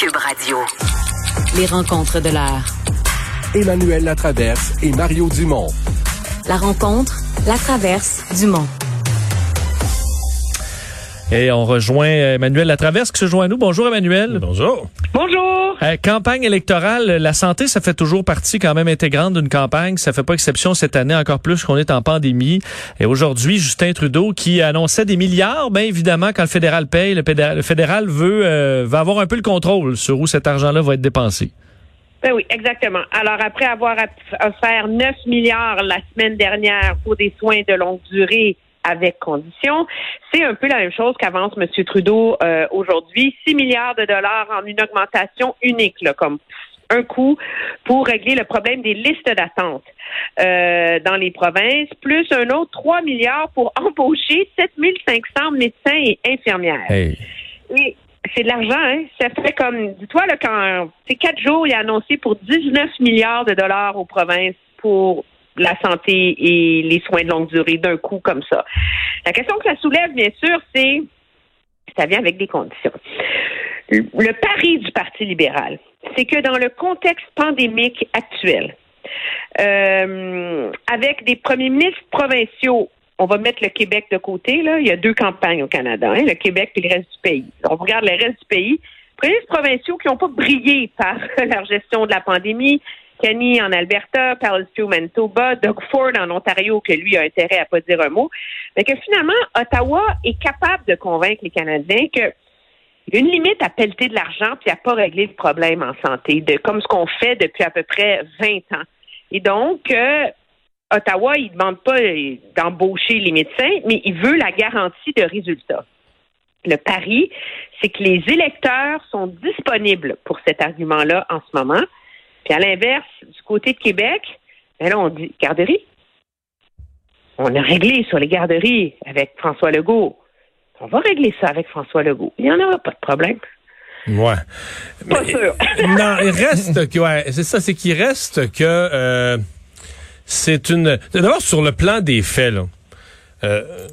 Cube Radio. Les rencontres de l'heure. Emmanuel Latraverse et Mario Dumont. La rencontre, la traverse, Dumont. Et on rejoint Emmanuel Latraverse qui se joint à nous. Bonjour Emmanuel. Bonjour. Bonjour. Euh, campagne électorale, la santé, ça fait toujours partie quand même intégrante d'une campagne. Ça fait pas exception cette année, encore plus qu'on est en pandémie. Et aujourd'hui, Justin Trudeau qui annonçait des milliards, bien évidemment, quand le fédéral paye, le fédéral, le fédéral veut euh, va avoir un peu le contrôle sur où cet argent-là va être dépensé. Ben oui, exactement. Alors, après avoir offert 9 milliards la semaine dernière pour des soins de longue durée avec condition. C'est un peu la même chose qu'avance M. Trudeau euh, aujourd'hui. 6 milliards de dollars en une augmentation unique, là, comme un coup pour régler le problème des listes d'attente euh, dans les provinces, plus un autre 3 milliards pour embaucher 7500 médecins et infirmières. Hey. Et c'est de l'argent, hein? Ça fait comme, dis-toi, là, quand c'est quatre jours, il a annoncé pour 19 milliards de dollars aux provinces pour la santé et les soins de longue durée d'un coup comme ça. La question que ça soulève, bien sûr, c'est ça vient avec des conditions. Le pari du Parti libéral, c'est que dans le contexte pandémique actuel, euh, avec des premiers ministres provinciaux, on va mettre le Québec de côté, là. Il y a deux campagnes au Canada, hein, le Québec et le reste du pays. On regarde le reste du pays. Premiers ministres provinciaux qui n'ont pas brillé par leur gestion de la pandémie, Kenny en Alberta, Palestine Manitoba, Doug Ford en Ontario, que lui a intérêt à pas dire un mot, mais que finalement, Ottawa est capable de convaincre les Canadiens que une limite à pelleter de l'argent puis à pas régler le problème en santé, de, comme ce qu'on fait depuis à peu près 20 ans. Et donc, euh, Ottawa, il ne demande pas d'embaucher les médecins, mais il veut la garantie de résultats. Le pari, c'est que les électeurs sont disponibles pour cet argument-là en ce moment. Puis à l'inverse, du côté de Québec, ben là, on dit garderie. On a réglé sur les garderies avec François Legault. On va régler ça avec François Legault. Il n'y en aura pas de problème. Ouais. Pas sûr. non, il reste que, ouais, c'est ça, c'est qu'il reste que, euh, c'est une, d'abord sur le plan des faits, là. Euh,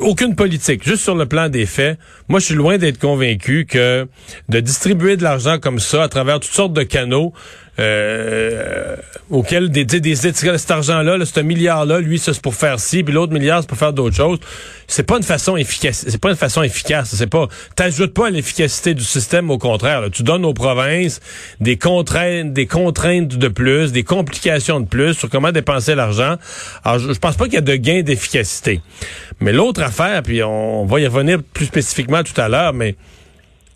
aucune politique, juste sur le plan des faits. Moi, je suis loin d'être convaincu que de distribuer de l'argent comme ça à travers toutes sortes de canaux euh, auxquels des, des, des cet argent-là, là, ce milliard-là, lui, c'est pour faire ci, puis l'autre milliard, c'est pour faire d'autres choses. C'est pas une façon efficace. C'est pas une façon efficace. C'est pas. T'ajoutes pas à l'efficacité du système. Au contraire, là. tu donnes aux provinces des contraintes, des contraintes de plus, des complications de plus sur comment dépenser l'argent. Alors, je, je pense pas qu'il y a de gain d'efficacité. Mais l'autre affaire, puis on, va y revenir plus spécifiquement tout à l'heure, mais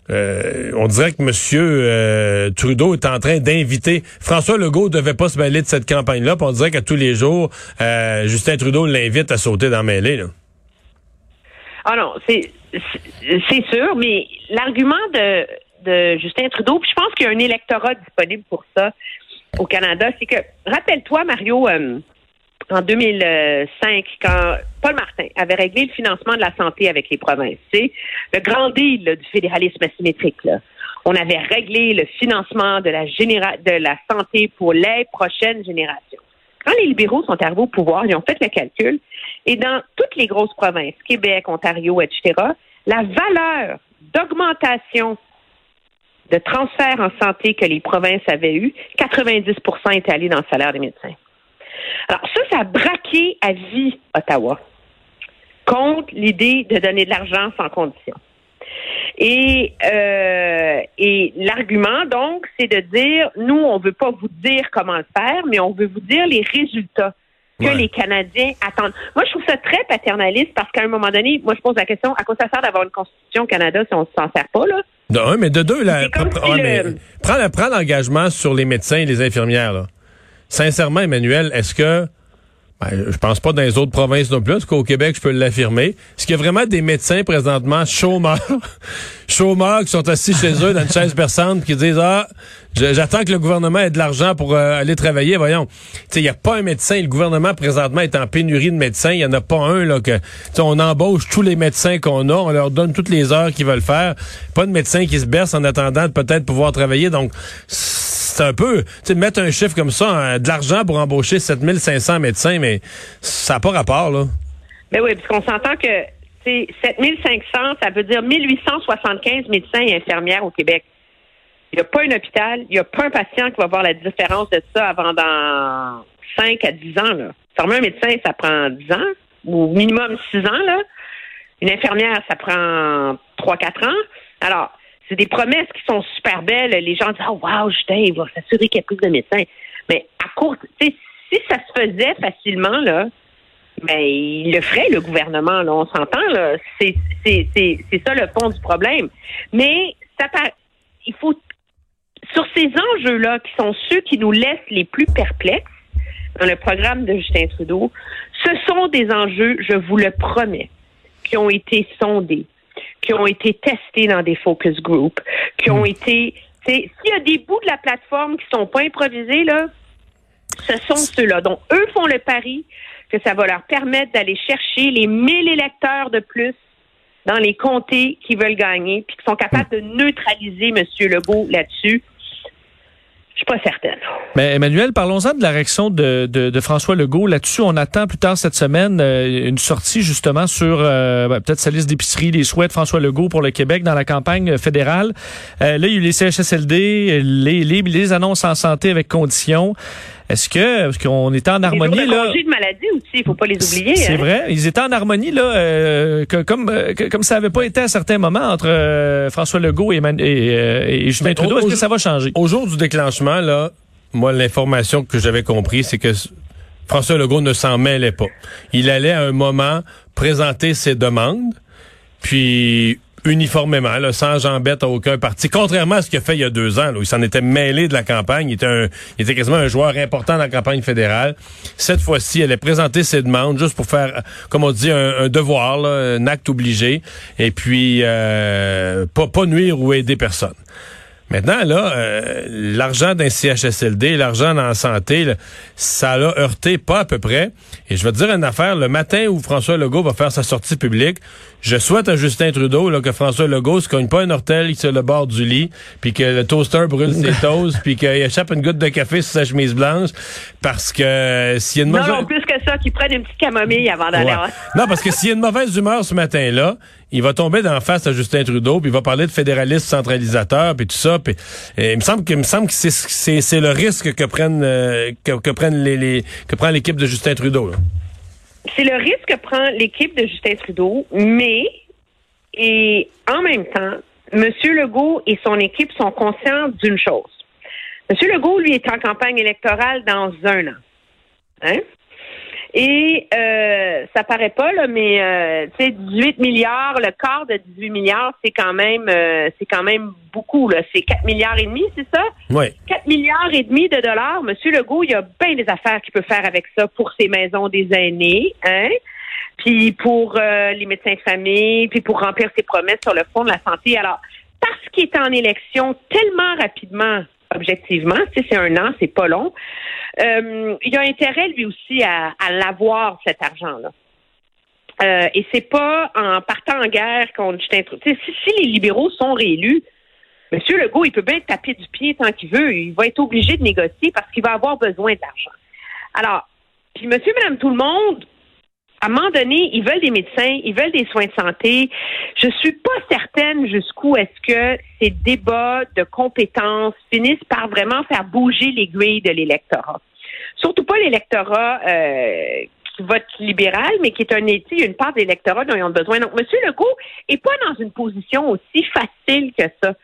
euh, on dirait que M. Euh, Trudeau est en train d'inviter. François Legault devait pas se mêler de cette campagne-là. On dirait qu'à tous les jours, euh, Justin Trudeau l'invite à sauter dans mêlée. Ah non, c'est sûr, mais l'argument de, Justin Trudeau, puis je pense qu'il y a un électorat disponible pour ça au Canada, c'est que rappelle-toi, Mario, en 2005, quand Paul Martin avait réglé le financement de la santé avec les provinces, c'est le grand deal là, du fédéralisme asymétrique. Là. On avait réglé le financement de la, généra de la santé pour les prochaines générations. Quand les libéraux sont arrivés au pouvoir, ils ont fait le calcul, et dans toutes les grosses provinces, Québec, Ontario, etc., la valeur d'augmentation de transfert en santé que les provinces avaient eu, 90% est allé dans le salaire des médecins. Alors ça, ça a braqué à vie Ottawa contre l'idée de donner de l'argent sans condition. Et, euh, et l'argument, donc, c'est de dire, nous, on veut pas vous dire comment le faire, mais on veut vous dire les résultats que Ouais. les Canadiens attendent. Moi, je trouve ça très paternaliste parce qu'à un moment donné, moi, je pose la question, à quoi ça sert d'avoir une constitution au Canada si on s'en sert pas, là? De un, mais de deux, là, pr- si le- la- prends l'engagement sur les médecins et les infirmières. Là. Sincèrement, Emmanuel, est-ce que ben, je pense pas dans les autres provinces non plus, en tout cas au Québec, je peux l'affirmer. Est-ce qu'il y a vraiment des médecins présentement chômeurs, chômeurs qui sont assis chez eux dans une chaise berçante qui disent ah j'attends que le gouvernement ait de l'argent pour euh, aller travailler. Voyons, il y a pas un médecin. Le gouvernement présentement est en pénurie de médecins. Il y en a pas un là que on embauche tous les médecins qu'on a, on leur donne toutes les heures qu'ils veulent faire. Pas de médecin qui se berce en attendant de peut-être pouvoir travailler. Donc c'est un peu, tu sais, mettre un chiffre comme ça, hein, de l'argent pour embaucher 7500 médecins, mais ça n'a pas rapport, là. Ben oui, parce qu'on s'entend que c'est 7500, ça veut dire 1875 médecins et infirmières au Québec. Il n'y a pas un hôpital, il n'y a pas un patient qui va voir la différence de ça avant dans 5 à 10 ans. Là. Former un médecin, ça prend 10 ans, ou minimum 6 ans. Là. Une infirmière, ça prend 3-4 ans. Alors, des promesses qui sont super belles. Les gens disent, oh, wow, Justin, il va s'assurer qu'il y a plus de médecins. Mais à court, si ça se faisait facilement, là, ben, il le ferait, le gouvernement, là, on s'entend, là. C'est, c'est ça le fond du problème. Mais ça il faut, sur ces enjeux-là, qui sont ceux qui nous laissent les plus perplexes dans le programme de Justin Trudeau, ce sont des enjeux, je vous le promets, qui ont été sondés, qui ont été testés dans des focus groups, qui ont hmm. été, s'il y a des bouts de la plateforme qui sont pas improvisés, là, ce sont ceux-là. Donc, eux font le pari que ça va leur permettre d'aller chercher les 1000 électeurs de plus dans les comtés qui veulent gagner, puis qui sont capables de neutraliser M. Legault là-dessus. Je suis pas certaine. Mais Emmanuel, parlons-en de la réaction de, de, François Legault. Là-dessus, on attend plus tard cette semaine euh, une sortie justement sur euh, ben, peut-être sa liste d'épicerie, les souhaits de François Legault pour le Québec dans la campagne fédérale. Euh, là, il y a eu les CHSLD, les, les, les annonces en santé avec conditions. Est-ce que parce qu'on était en harmonie les là? de maladie aussi, il faut pas les oublier. C'est hein? vrai, ils étaient en harmonie là, euh, que, comme euh, comme ça avait pas été à certains moments entre euh, François Legault et, et, Justin Trudeau. Est-ce que ça va changer? Au jour du déclenchement là, moi l'information que j'avais compris, c'est que François Legault ne s'en mêlait pas. Il allait à un moment présenter ses demandes, puis uniformément, là, sans jambette à aucun parti. Contrairement à ce qu'il a fait il y a deux ans, où il s'en était mêlé de la campagne. Il était, un, quasiment un joueur important dans la campagne fédérale. Cette fois-ci, elle a présenté ses demandes juste pour faire, comme on dit, un, devoir, un acte obligé, et puis euh, pas nuire ou aider personne. Maintenant, là, euh, l'argent d'un CHSLD, l'argent dans la santé, ça l'a heurté pas à peu près. Et je vais te dire une affaire, le matin où François Legault va faire sa sortie publique, je souhaite à Justin Trudeau là, que François Legault se cogne pas un ortel sur le bord du lit, puis que le toaster brûle ses toasts, puis qu'il échappe une goutte de café sur sa chemise blanche, parce que s'il y a une mauvaise... Non, plus que ça, qu'il prenne une petite camomille avant d'aller... Non, parce que s'il y a une mauvaise humeur ce matin-là, il va tomber d'en face à Justin Trudeau, puis il va parler de fédéralisme centralisateur, puis tout ça. Puis, il me semble que, me semble que c'est le risque que prennent euh, que, prennent les, que prend l'équipe de Justin Trudeau. C'est le risque que prend l'équipe de Justin Trudeau, mais et en même temps, M. Legault et son équipe sont conscients d'une chose. M. Legault, lui, est en campagne électorale dans un an. Hein? Et euh, ça paraît pas, là, mais euh, tu sais, 18 milliards, le quart de 18 milliards, c'est quand même euh, c'est quand même beaucoup. Là. C'est 4 milliards et demi, c'est ça? Oui. 4 milliards et demi de dollars. Monsieur Legault, il y a bien des affaires qu'il peut faire avec ça pour ses maisons des aînés, hein? Puis pour euh, les médecins de famille, puis pour remplir ses promesses sur le fond de la santé. Alors, parce qu'il est en élection tellement rapidement, objectivement, sais, c'est un an, c'est pas long. Euh, il a intérêt lui aussi à, à l'avoir cet argent-là. Euh, et c'est pas en partant en guerre Trudeau. Si, si les libéraux sont réélus, M. Legault, il peut bien taper du pied tant qu'il veut. Il va être obligé de négocier parce qu'il va avoir besoin d'argent. Alors, puis monsieur, madame, tout le monde, à un moment donné, ils veulent des médecins, ils veulent des soins de santé. Je suis pas certaine jusqu'où est-ce que ces débats de compétences finissent par vraiment faire bouger les grilles de l'électorat. Surtout pas l'électorat euh, qui vote libéral, mais qui est un état, une part de l'électorat dont ils ont besoin. Donc, M. Legault est pas dans une position aussi facile que ça.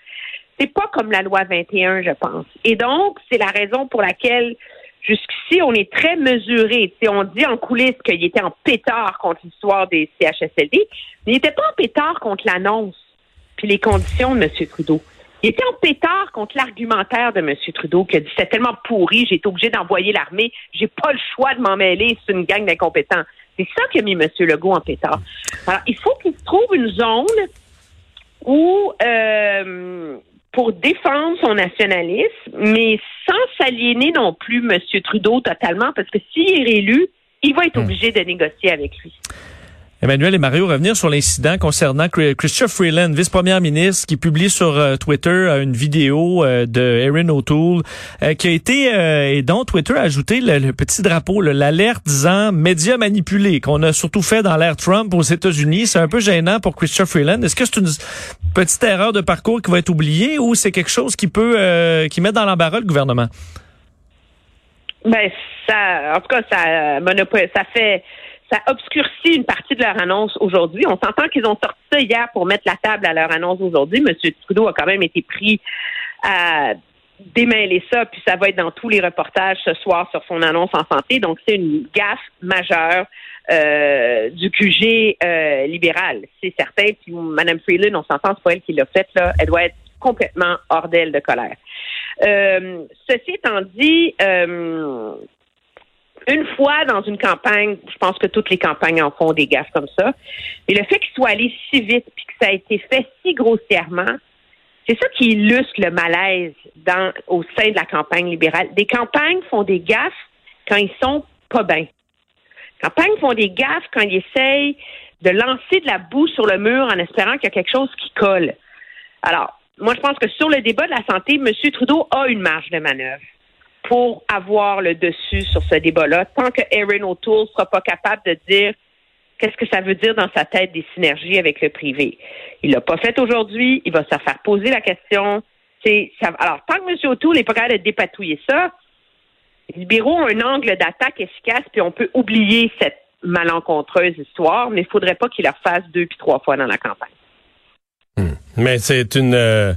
C'est pas comme la loi 21, je pense. Et donc, c'est la raison pour laquelle Jusqu'ici, on est très mesuré. on dit en coulisses qu'il était en pétard contre l'histoire des CHSLD, mais il n'était pas en pétard contre l'annonce puis les conditions de M. Trudeau. Il était en pétard contre l'argumentaire de M. Trudeau qui a dit c'est tellement pourri, j'ai été obligé d'envoyer l'armée, j'ai pas le choix de m'en mêler, c'est une gang d'incompétents. C'est ça qui a mis M. Legault en pétard. Alors, il faut qu'il trouve une zone où euh, pour défendre son nationalisme, mais s'aliéner non plus M. Trudeau totalement, parce que s'il est réélu, il va être hmm. obligé de négocier avec lui. Emmanuel et Mario, revenir sur l'incident concernant Christopher Freeland, vice-première ministre, qui publie sur euh, Twitter euh, une vidéo euh, de Erin O'Toole qui a été, et dont Twitter a ajouté le, petit drapeau, l'alerte disant médias manipulés, qu'on a surtout fait dans l'ère Trump aux États-Unis. C'est un peu gênant pour Christopher Freeland. Est-ce que c'est une petite erreur de parcours qui va être oubliée ou c'est quelque chose qui peut, qui met dans l'embarras le gouvernement? Ben, ça, en tout cas, ça, ça fait, ça obscurcit une partie de leur annonce aujourd'hui. On s'entend qu'ils ont sorti ça hier pour mettre la table à leur annonce aujourd'hui. Monsieur Trudeau a quand même été pris à démêler ça, puis ça va être dans tous les reportages ce soir sur son annonce en santé. Donc, c'est une gaffe majeure euh, du QG euh, libéral, c'est certain. Puis Mme Freeland, on s'entend, c'est pas elle qui l'a fait, là. Elle doit être complètement hors d'elle de colère. Euh, ceci étant dit, euh, une fois dans une campagne, je pense que toutes les campagnes en font des gaffes comme ça, mais le fait qu'il soit allé si vite puis que ça a été fait si grossièrement, c'est ça qui illustre le malaise au sein de la campagne libérale. Des campagnes font des gaffes quand ils sont pas bien. Campagnes font des gaffes quand ils essayent de lancer de la boue sur le mur en espérant qu'il y a quelque chose qui colle. Alors, moi, je pense que sur le débat de la santé, M. Trudeau a une marge de manœuvre pour avoir le dessus sur ce débat-là, tant que Erin O'Toole sera pas capable de dire qu'est-ce que ça veut dire dans sa tête des synergies avec le privé. Il l'a pas fait aujourd'hui, il va se faire poser la question. Alors, tant que M. O'Toole n'est pas capable de dépatouiller ça, les libéraux ont un angle d'attaque efficace, puis on peut oublier cette malencontreuse histoire, mais il faudrait pas qu'il la fasse deux puis trois fois dans la campagne. Hmm. Mais c'est une... Euh,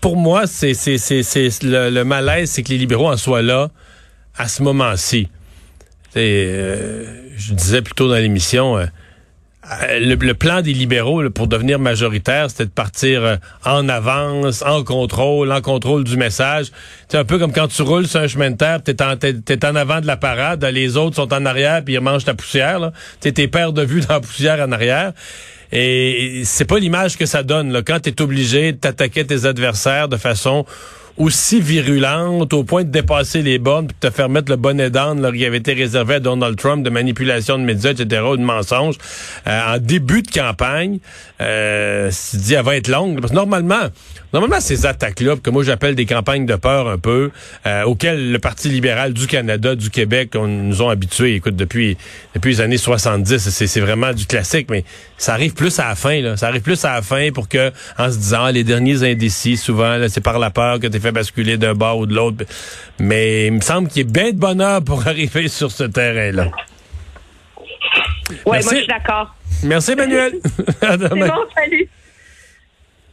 pour moi, c'est le, le malaise, c'est que les libéraux en soient là à ce moment-ci. Euh, je disais plus tôt dans l'émission, euh, le, plan des libéraux pour devenir majoritaire, c'était de partir euh, en avance, en contrôle, en contrôle du message. C'est un peu comme quand tu roules sur un chemin de terre, t'es en, es, en avant de la parade, les autres sont en arrière, puis ils mangent ta poussière. T'es tes de vue dans la poussière en arrière. Et c'est pas l'image que ça donne là, quand tu es obligé de t'attaquer tes adversaires de façon aussi virulente au point de dépasser les bornes puis de te faire mettre le bonnet d'âne qui avait été réservé à Donald Trump de manipulation de médias, etc., ou de mensonges, euh, en début de campagne, euh, dit, elle va être longue. Parce que normalement, normalement, ces attaques-là, que moi j'appelle des campagnes de peur un peu, euh, auxquelles le Parti libéral du Canada, du Québec, on, nous ont habitués, écoute, depuis, depuis les années 70, c'est vraiment du classique, mais ça arrive plus à la fin, là. Ça arrive plus à la fin pour que, en se disant, les derniers indécis, souvent, c'est par la peur que tu fait basculer d'un bord ou de l'autre. Mais il me semble qu'il y a bien de bonheur pour arriver sur ce terrain-là. Oui, moi je suis d'accord. Merci, Emmanuel. c'est bon, salut.